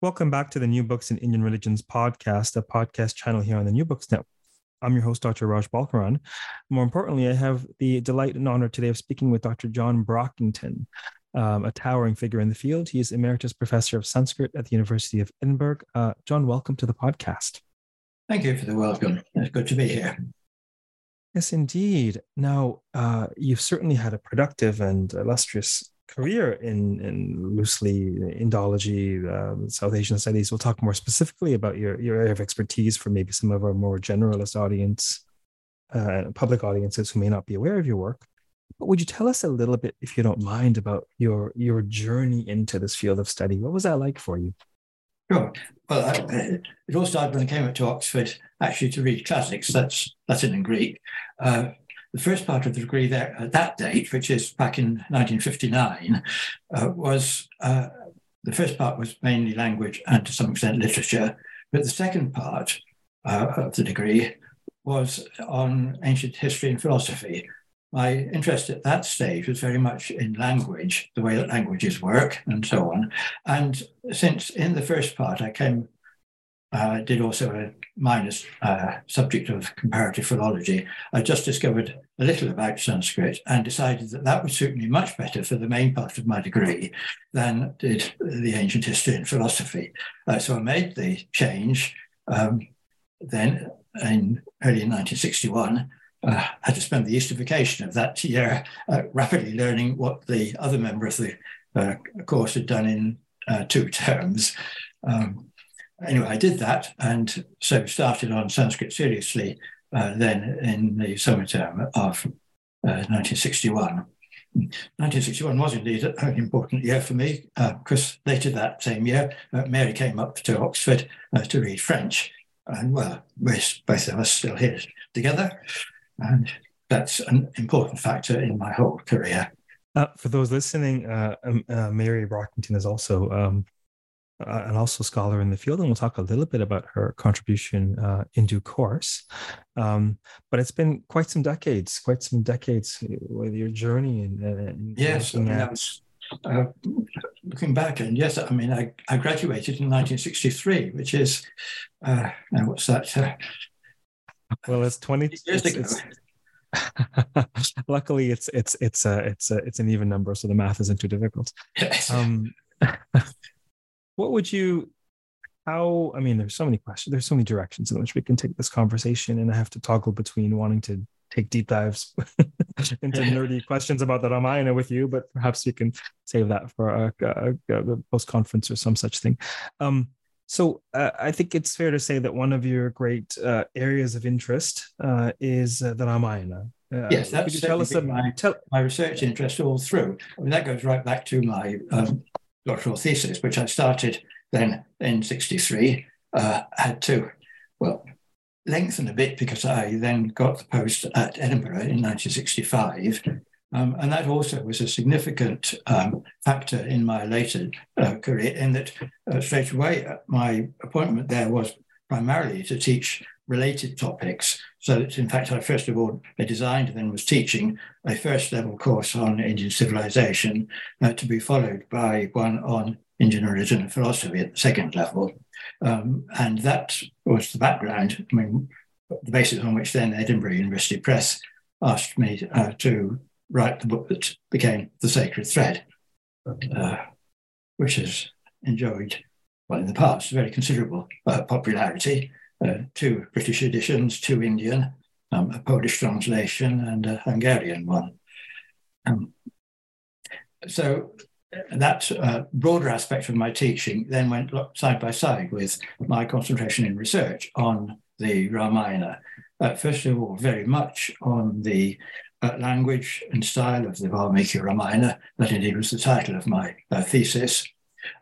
Welcome back to the New Books in Indian Religions podcast, a podcast channel here on the New Books Network. I'm your host, Dr. Raj Balkaran. More importantly, I have the delight and honor today of speaking with Dr. John Brockington, um, a towering figure in the field. He is Emeritus Professor of Sanskrit at the University of Edinburgh. Uh, John, welcome to the podcast. Thank you for the welcome. It's good to be here. Yes, indeed. Now, uh, you've certainly had a productive and illustrious career in, in loosely Indology, um, South Asian studies. We'll talk more specifically about your, your area of expertise for maybe some of our more generalist audience, uh, public audiences who may not be aware of your work. But would you tell us a little bit, if you don't mind, about your your journey into this field of study? What was that like for you? Sure. Well, I, it all started when I came up to Oxford, actually to read classics. That's Latin and Greek. Uh, the first part of the degree there at that date, which is back in 1959, uh, was uh, the first part was mainly language and to some extent literature, but the second part uh, of the degree was on ancient history and philosophy. My interest at that stage was very much in language, the way that languages work, and so on. And since in the first part I came uh, did also a minor uh, subject of comparative philology. I just discovered a little about Sanskrit and decided that that would suit me much better for the main part of my degree than did the ancient history and philosophy. Uh, so I made the change um, then in early 1961. Uh, had to spend the Easter vacation of that year uh, rapidly learning what the other member of the uh, course had done in uh, two terms. Um, anyway, I did that, and so started on Sanskrit seriously uh, then in the summer term of uh, 1961. 1961 was indeed an important year for me because uh, later that same year, uh, Mary came up to Oxford uh, to read French. And well, we're both of us still here together. And that's an important factor in my whole career. Uh, for those listening, um, Mary Brockington is also um, uh, and also scholar in the field, and we'll talk a little bit about her contribution uh, in due course. Um, but it's been quite some decades, quite some decades with your journey and, and yes, I mean, at... uh, looking back, and yes, I mean, I, I graduated in 1963, which is, uh, what's that? Uh, well, it's 20 years ago. luckily, it's it's it's a it's a it's an even number, so the math isn't too difficult. Yes. Um, what would you how i mean there's so many questions there's so many directions in which we can take this conversation and i have to toggle between wanting to take deep dives into nerdy questions about the ramayana with you but perhaps we can save that for a, a, a post conference or some such thing um, so uh, i think it's fair to say that one of your great uh, areas of interest uh, is uh, the ramayana uh, yes, that's tell us my, tell- my research interest all through. I mean, that goes right back to my um, doctoral thesis, which I started then in 63, uh, had to, well, lengthen a bit because I then got the post at Edinburgh in 1965. Um, and that also was a significant um, factor in my later uh, career, in that uh, straight away uh, my appointment there was primarily to teach related topics. So that, in fact, I first of all I designed and then was teaching a first level course on Indian civilization uh, to be followed by one on Indian religion and philosophy at the second level. Um, and that was the background, I mean, the basis on which then Edinburgh University Press asked me uh, to write the book that became The Sacred Thread, uh, which has enjoyed, well, in the past, very considerable uh, popularity uh, two British editions, two Indian, um, a Polish translation, and a Hungarian one. Um, so that uh, broader aspect of my teaching then went side by side with my concentration in research on the Ramayana. Uh, first of all, very much on the uh, language and style of the Valmiki Ramayana. That indeed was the title of my uh, thesis.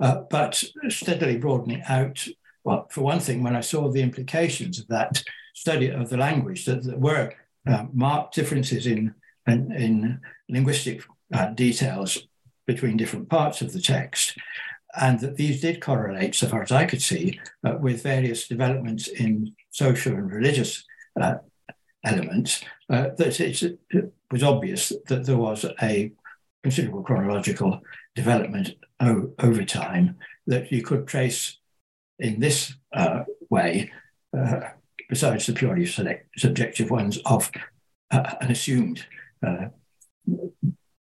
uh, but steadily broadening out. Well, for one thing, when I saw the implications of that study of the language, that there were uh, marked differences in, in, in linguistic uh, details between different parts of the text, and that these did correlate, so far as I could see, uh, with various developments in social and religious uh, elements, uh, that it was obvious that there was a considerable chronological development o- over time that you could trace in this uh, way, uh, besides the purely select, subjective ones of uh, an assumed uh,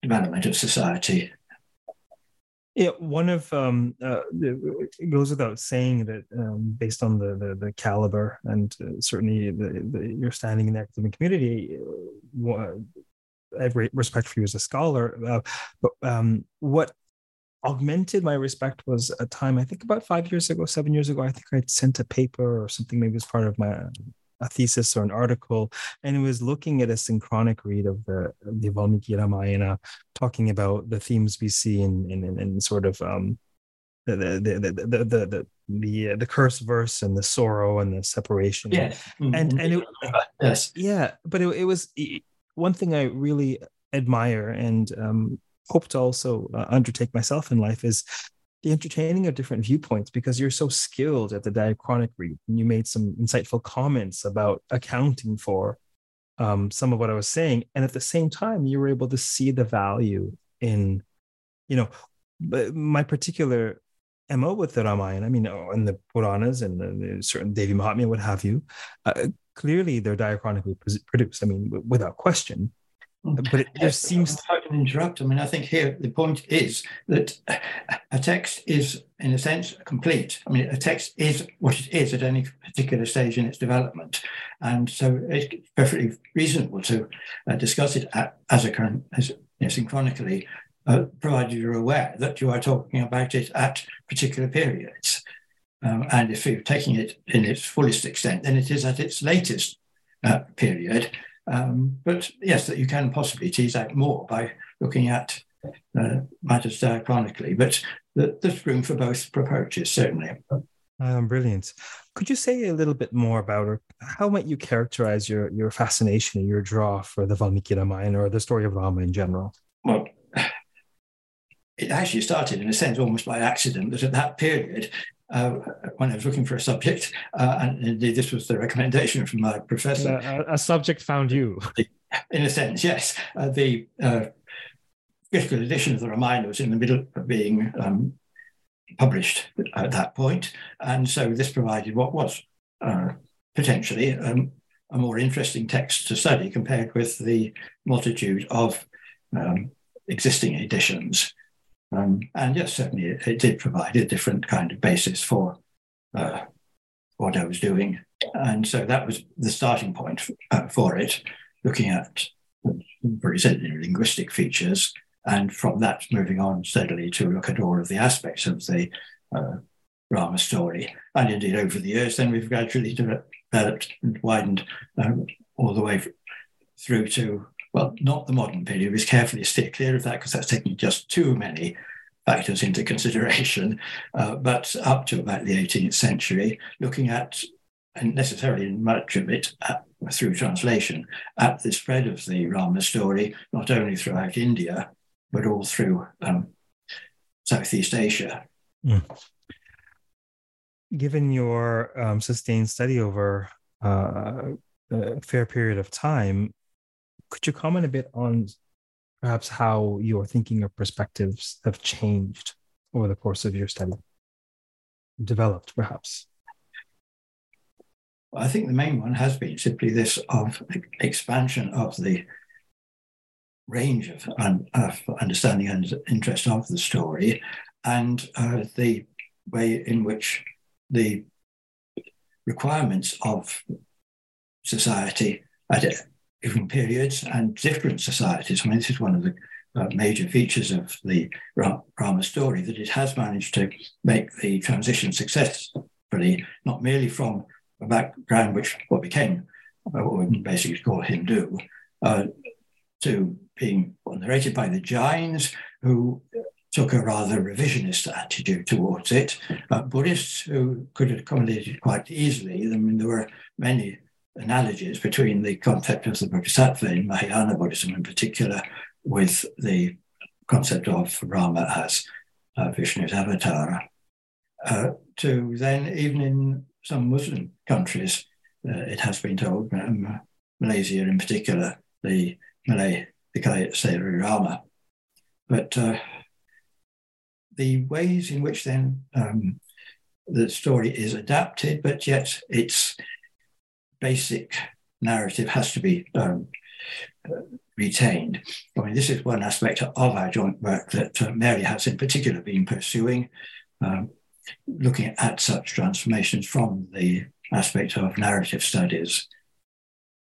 development of society. Yeah, one of um, uh, it goes without saying that um, based on the the, the caliber and uh, certainly the, the, your standing in the academic community, I have great respect for you as a scholar. But um, what augmented my respect was a time I think about five years ago, seven years ago. I think I sent a paper or something, maybe as part of my a thesis or an article, and it was looking at a synchronic read of the the Valmiki Ramayana, talking about the themes we see in in, in, in sort of um, the the the the the, the the, uh, the curse verse and the sorrow and the separation yeah and mm-hmm. and it, yes yeah but it, it was one thing i really admire and um, hope to also uh, undertake myself in life is the entertaining of different viewpoints because you're so skilled at the diachronic read. And you made some insightful comments about accounting for um, some of what I was saying. And at the same time, you were able to see the value in, you know, my particular MO with the Ramayana, I mean, oh, and the Puranas and the certain Devi Mahatmya, what have you, uh, clearly they're diachronically produced. I mean, without question. But it just seems. If I can interrupt. I mean, I think here the point is that a text is, in a sense, complete. I mean, a text is what it is at any particular stage in its development, and so it's perfectly reasonable to uh, discuss it at, as a current, as you know, synchronically, uh, provided you're aware that you are talking about it at particular periods. Um, and if you're taking it in its fullest extent, then it is at its latest uh, period. Um, but yes, that you can possibly tease out more by looking at uh, matters diachronically. But there's room for both approaches, certainly. Um, brilliant. Could you say a little bit more about, or how might you characterize your your fascination and your draw for the Valmiki Ramayana or the story of Rama in general? Well, it actually started in a sense almost by accident. That at that period, uh, when I was looking for a subject, uh, and indeed this was the recommendation from my professor. A, a subject found you. In a sense, yes. Uh, the uh, critical edition of the Ramayana was in the middle of being um, published at that point, and so this provided what was uh, potentially um, a more interesting text to study compared with the multitude of um, existing editions. Um, and yes, certainly it, it, did provide a different kind of basis for uh, what I was doing. And so that was the starting point for, uh, for it, looking at very linguistic features. And from that, moving on steadily to look at all of the aspects of the uh, Rama story. And indeed, over the years, then we've gradually developed and widened um, all the way through to well, not the modern period. We carefully steer clear of that because that's taking just too many factors into consideration. Uh, but up to about the 18th century, looking at, and necessarily much of it at, through translation, at the spread of the Rama story, not only throughout India, but all through um, Southeast Asia. Mm. Given your um, sustained study over uh, a fair period of time, could you comment a bit on perhaps how your thinking or perspectives have changed over the course of your study? Developed, perhaps? Well, I think the main one has been simply this of expansion of the range of, of understanding and interest of the story and uh, the way in which the requirements of society at different periods and different societies. I mean, this is one of the uh, major features of the Rama story that it has managed to make the transition successfully, not merely from a background which what became uh, what we basically call Hindu, uh, to being narrated by the Jains, who took a rather revisionist attitude towards it. Uh, Buddhists who could accommodate it quite easily, I mean, there were many analogies between the concept of the Bodhisattva in Mahayana Buddhism in particular with the concept of Rama as uh, Vishnu's avatar, uh, to then even in some Muslim countries, uh, it has been told, um, Malaysia in particular, the Malay Hikayat Seri Rama. But uh, the ways in which then um, the story is adapted, but yet its basic narrative has to be um, retained. I mean, this is one aspect of our joint work that uh, Mary has in particular been pursuing, um, looking at such transformations from the aspect of narrative studies.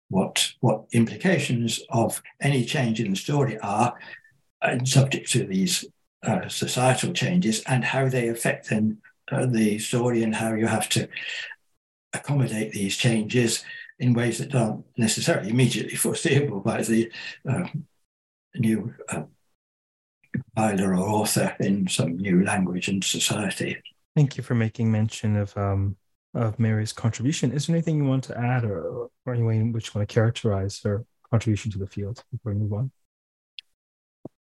What, what implications of any change in the story are and subject to these uh, societal changes and how they affect then uh, the story and how you have to accommodate these changes in ways that aren't necessarily immediately foreseeable by the um, new compiler or author in some new language and society. Thank you for making mention of um, of Mary's contribution. Is there anything you want to add, or, or any way in which you want to characterize her contribution to the field before we move on?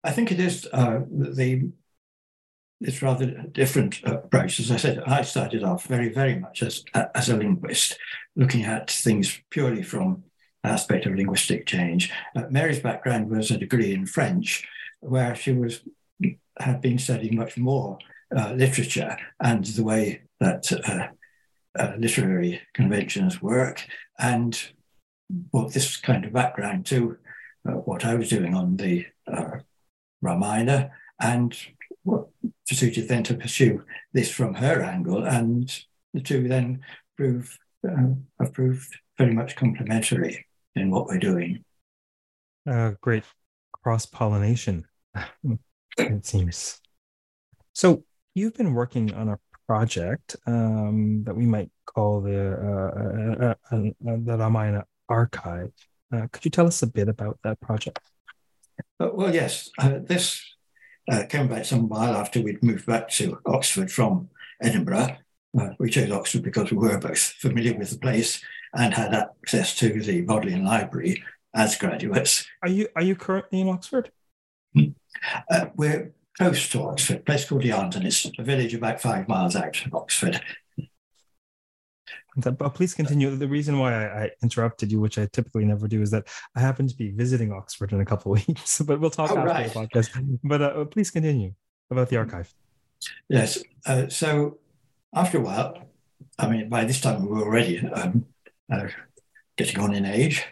I think it is uh, the it's rather different approach. As I said, I started off very, very much as, as a linguist, looking at things purely from the aspect of linguistic change. Uh, Mary's background was a degree in French, where she was had been studying much more uh, literature and the way that uh, uh literary conventions work, and brought this kind of background to uh, what I was doing on the uh, Ramayana and what proceeded then to pursue this from her angle, and the two then prove uh, have proved very much complementary in what we're doing. Uh, great cross pollination, it seems. So you've been working on a project um, that we might call the uh, uh, uh, uh the Ramayana Archive. could you tell us a bit about that project? well, yes. this uh, came back some while after we'd moved back to Oxford from Edinburgh. Uh, we chose Oxford because we were both familiar with the place and had access to the Bodleian Library as graduates. Are you are you currently in Oxford? Hmm. Uh, we're close to Oxford, a place called Yarnton. It's a village about five miles out of Oxford. But please continue. The reason why I, I, interrupted you, which I typically never do, is that I happen to be visiting Oxford in a couple of weeks. But we'll talk oh, after right. the podcast. But uh, please continue about the archive. Yes. Uh, so after a while, I mean, by this time we were already um, uh, getting on in age.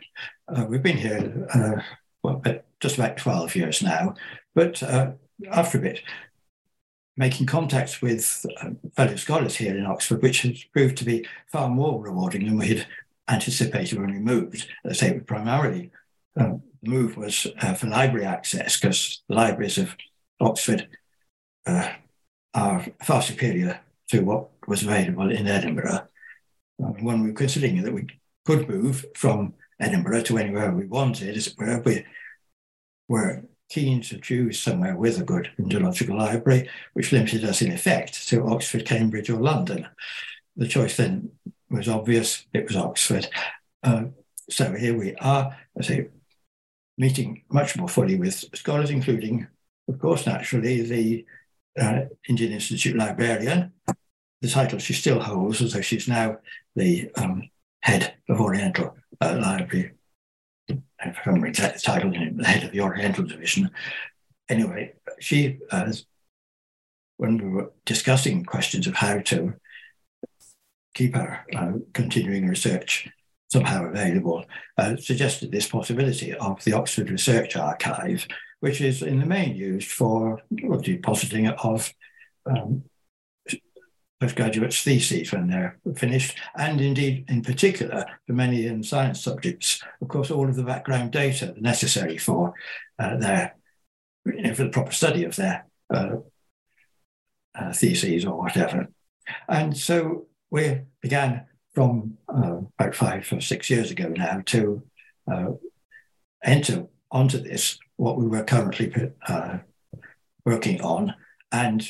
Uh, we've been here uh, well, just about 12 years now. But uh, after a bit, making contacts with um, fellow scholars here in Oxford, which has proved to be far more rewarding than we had anticipated when we moved. As I say, primarily um, the move was uh, for library access because the libraries of Oxford uh, are far superior to what was available in Edinburgh. Um, when we were considering that we could move from Edinburgh to anywhere we wanted, as it were, we were keen to choose somewhere with a good Indological library, which limited us in effect to Oxford, Cambridge, or London. The choice then was obvious, it was Oxford. Uh, so here we are, I say, meeting much more fully with scholars, including, of course, naturally, the uh, Indian Institute librarian, the title she still holds, although she's now the um, head of Oriental uh, Library I can't remember exactly the title, the head of the Oriental Division. Anyway, she, uh, when we were discussing questions of how to keep our uh, continuing research somehow available, uh, suggested this possibility of the Oxford Research Archive, which is in the main used for depositing of um, postgraduate's theses when they're finished, and indeed, in particular, for many in science subjects, of course, all of the background data necessary for uh, their, you know, for the proper study of their uh, uh, theses or whatever. And so we began from uh, about five or six years ago now to uh, enter onto this, what we were currently uh, working on, and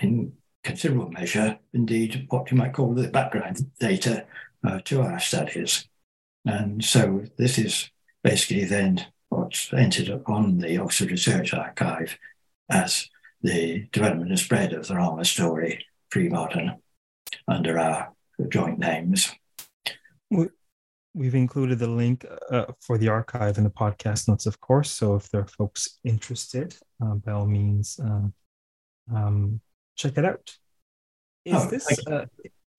in considerable measure, indeed, what you might call the background data uh, to our studies. And so this is basically then what's entered on the Oxford Research Archive as the development and spread of the Rama story, pre-modern, under our joint names. We've included the link uh, for the archive in the podcast notes, of course. So if there are folks interested, uh, by all means, uh, um, check it out. Is oh, this uh,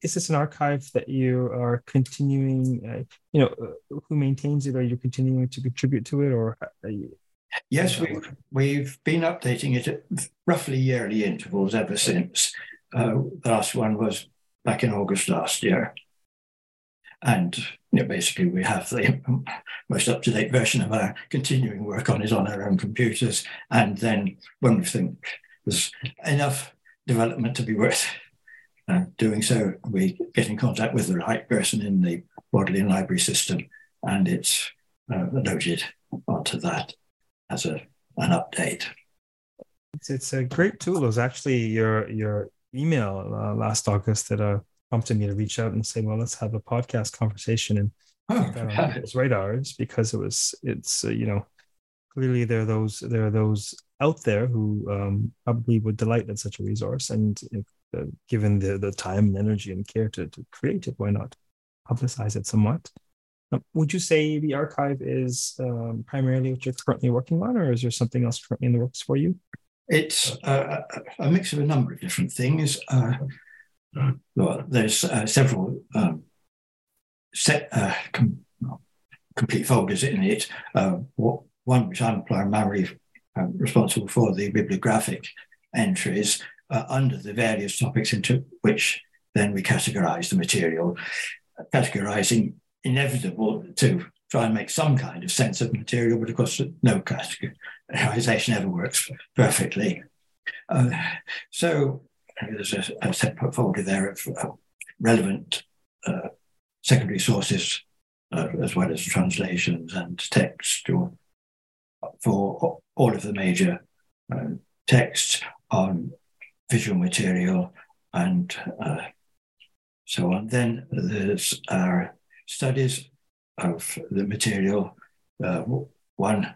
is this an archive that you are continuing? Uh, you know, uh, who maintains it? Are you continuing to contribute to it, or? You, yes, we've we've been updating it at roughly yearly intervals ever since. the last one was back in August last year. And you know, basically, we have the most up to date version of our continuing work on it on our own computers. And then when we think there's enough development to be worth uh, doing so, we get in contact with the right person in the Bodleian Library system, and it's uh, loaded onto that as a, an update. It's, it's a great tool. It was actually your your email uh, last August that uh, prompted me to reach out and say, well, let's have a podcast conversation and oh, that on people's radars because it was it's uh, you know clearly there are those there are those out there who um, probably would delight in such a resource. And if, uh, given the the time and energy and care to, to create it why not publicize it somewhat? Um, would you say the archive is um, primarily what you're currently working on or is there something else currently in the works for you? It's uh, a mix of a number of different things. Uh, well, there's uh, several um, set uh, com- complete folders in it. Uh, one which I'm primarily uh, responsible for the bibliographic entries uh, under the various topics into which then we categorize the material, categorizing inevitable to try and make some kind of sense of material, but of course, no categorization ever works perfectly. Uh, so there's a, a separate folder there of uh, relevant uh, secondary sources, uh, as well as translations and text for all of the major uh, texts on visual material and uh, so on. Then there's our studies of the material. Uh, one,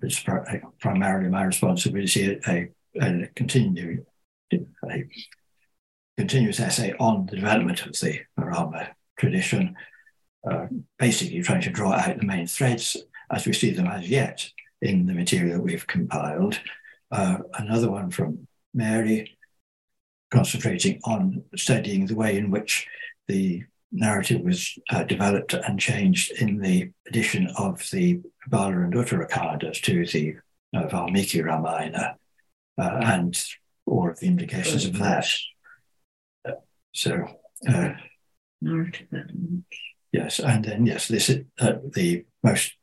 which is primarily my responsibility, a, a continuing a continuous essay on the development of the Rama tradition, uh, basically trying to draw out the main threads as we see them as yet in the material we've compiled. Uh, another one from Mary, concentrating on studying the way in which the narrative was uh, developed and changed in the addition of the Bala and Uttarakandas to the uh, Valmiki Ramayana. Uh, and all of the implications of that. So, uh, yes, and then yes, this is uh, the most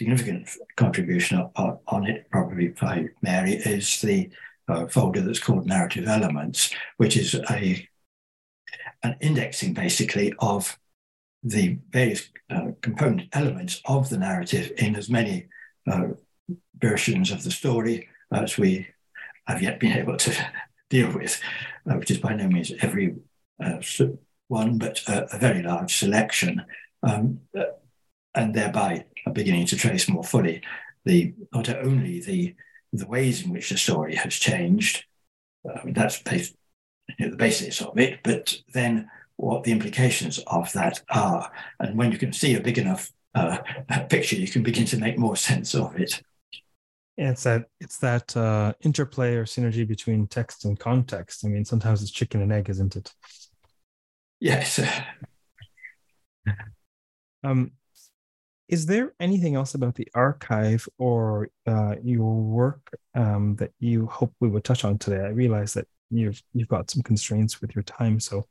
significant contribution on, it, probably by Mary, is the uh, folder that's called Narrative Elements, which is a an indexing basically of the various uh, component elements of the narrative in as many uh, versions of the story as we have yet been able to deal with, uh, which is by no means every uh, one, but a, very large selection, um, and thereby are beginning to trace more fully the not only the the ways in which the story has changed. I mean, that's based, you know, the basis of it, but then what the implications of that are. And when you can see a big enough uh, picture, you can begin to make more sense of it. Yeah, it's that it's that uh, interplay or synergy between text and context. I mean, sometimes it's chicken and egg, isn't it? Yes. um, is there anything else about the archive or uh, your work um, that you hope we would touch on today? I realize that you've you've got some constraints with your time, so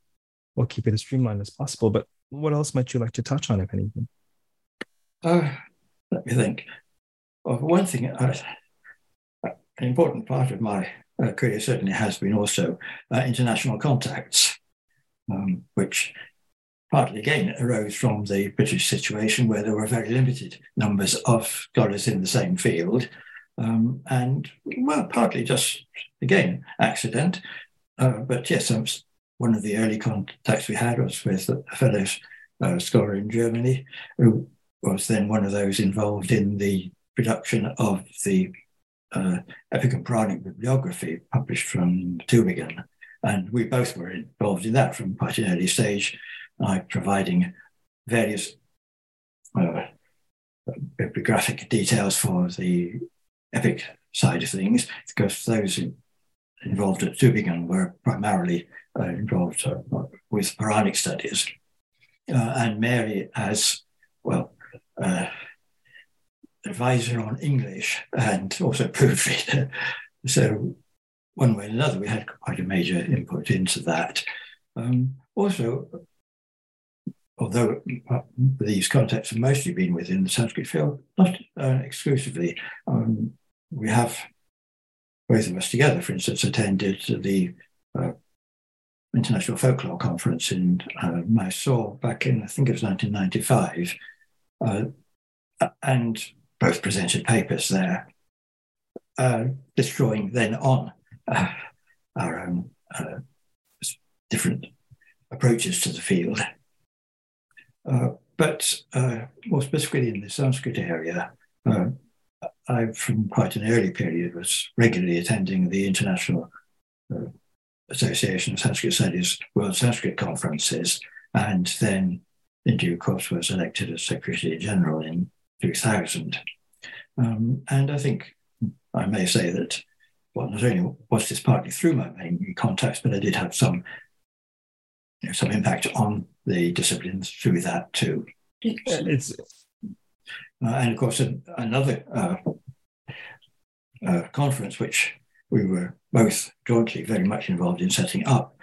we'll keep it as streamlined as possible. But what else might you like to touch on, if anything? Uh, let me think. Well, one thing, uh, an important part of my uh, career certainly has been also uh, international contacts, um, which partly again arose from the British situation where there were very limited numbers of scholars in the same field. Um, and well, partly just again accident, uh, but yes, um, one of the early contacts we had was with a fellow uh, scholar in Germany who was then one of those involved in the production of the uh, Epic and Puranic bibliography published from Tübingen. And we both were involved in that from quite an early stage, like providing various uh, bibliographic details for the epic side of things, because those involved at Tübingen were primarily uh, involved uh, with Puranic studies. Uh, and Mary, as well, uh, advisor on English and also proofreader. So, one way or another, we had quite a major input into that. Um, also, although uh, these contacts have mostly been within the Sanskrit field, not uh, exclusively. Um, we have both of us together, for instance, attended the uh, International Folklore Conference in uh, Mysore back in, I think it was 1995, uh, and both presented papers there, uh, destroying then on uh, our own different approaches to the field. Uh, but uh, more specifically in the Sanskrit area, uh, I, from quite an early period, was regularly attending the International Association of Sanskrit Studies World Sanskrit Conferences, and then in due course was elected as Secretary General in 2000. Um, and I think I may say that, well, not only was this partly through my main contacts, but I did have some you know, some impact on the disciplines through that too. It's uh, and of course another uh, uh, conference which we were both jointly very much involved in setting up,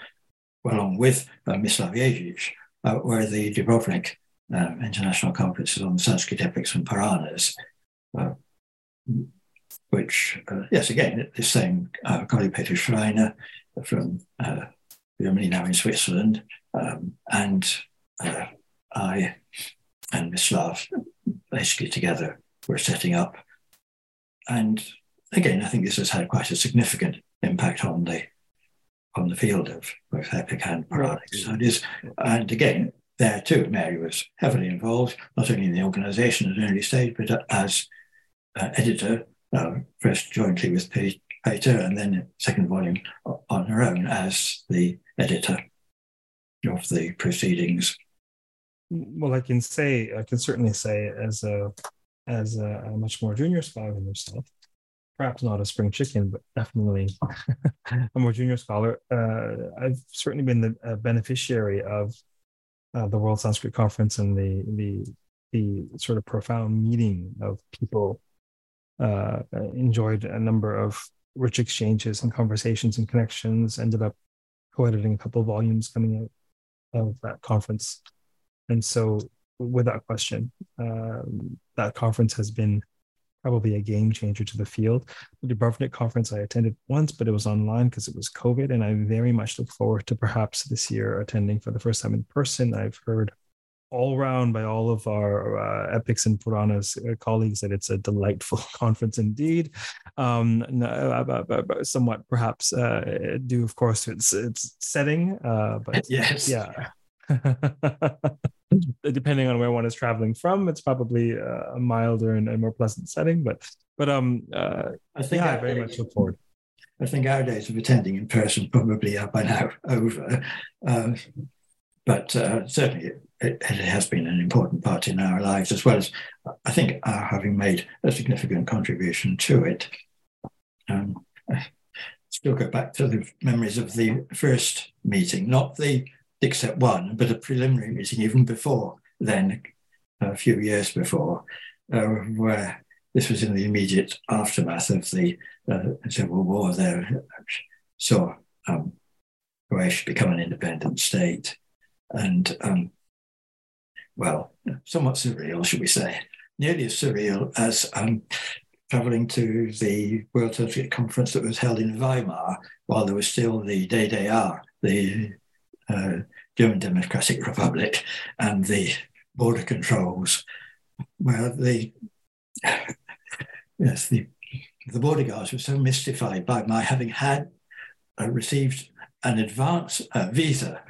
along with uh, Mislav Ježič, uh, were the Dubrovnik uh, International Conferences on Sanskrit Epics and Puranas, uh, which, yes, again, the same uh, colleague Peter Schreiner from Germany, now in Switzerland, um, and uh, I and Mislav basically together were setting up. And again, I think this has had quite a significant impact on the on the field of both epic and Puranic studies. And again, there too, Mary was heavily involved, not only in the organization at an early stage, but as uh, editor, uh, first jointly with Peter, and then second volume on her own as the editor of the proceedings. Well, I can say, I can certainly say, as a as a, a much more junior scholar than yourself, perhaps not a spring chicken, but definitely a more junior scholar. Uh, I've certainly been the beneficiary of uh, the World Sanskrit Conference and the the the sort of profound meeting of people. Uh, enjoyed a number of rich exchanges and conversations and connections. Ended up co-editing a couple volumes coming out of that conference. And so, without question, um, that conference has been probably a game changer to the field. The Dubrovnik conference I attended once, but it was online because it was COVID. And I very much look forward to perhaps this year attending for the first time in person. I've heard all round by all of our uh, epics and Puranas uh, colleagues that it's a delightful conference indeed. Um, uh, somewhat perhaps uh, due, of course, to its its setting, uh, but yes, yeah. Depending on where one is traveling from, it's probably a milder and a more pleasant setting. But but um, uh, I think yeah, I very much look forward. I think our days of attending in person probably are by now over. Uh, but uh, certainly it, it, has been an important part in our lives, as well as I think our having made a significant contribution to it. Um, still go back to the memories of the first meeting, not the DICSEP one, but a preliminary meeting even before then, a few years before, uh, where this was in the immediate aftermath of the uh, Civil War there, saw um, Croatia become an independent state and um, well, somewhat surreal, should we say? Nearly as surreal as um, traveling to the World Sanskrit Conference that was held in Weimar while there was still the DDR, the uh, German Democratic Republic, and the border controls, where the yes, the the border guards were so mystified by my having had uh, received an advance uh, visa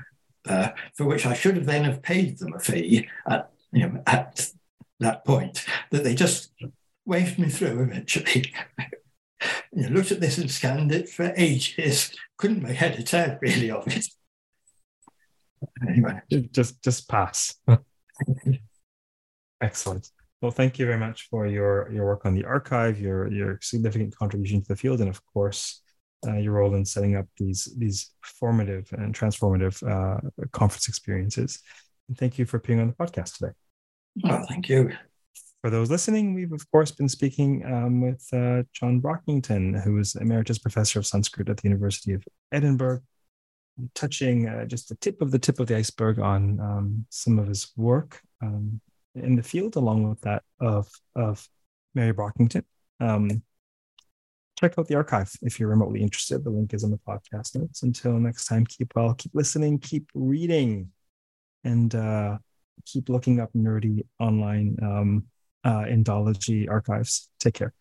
uh, for which I should have then have paid them a fee at, you know, at that point that they just waved me through eventually. you know, looked at this and scanned it for ages. Couldn't make head or tail really of it. Anyway, just just pass. Excellent. Well, thank you very much for your your work on the archive, your your significant contribution to the field, and of course, uh, your role in setting up these these formative and transformative uh, conference experiences. And thank you for being on the podcast today. Well, thank you. For those listening, we've of course been speaking um, with uh, John Brockington, who is emeritus professor of Sanskrit at the University of Edinburgh, touching uh, just the tip of the tip of the iceberg on um, some of his work um, in the field, along with that of of Mary Brockington. Check out the archive if you're remotely interested. The link is in the podcast notes. Until next time, keep well, keep listening, keep reading, and uh, keep looking up nerdy online um, uh, archives. Take care.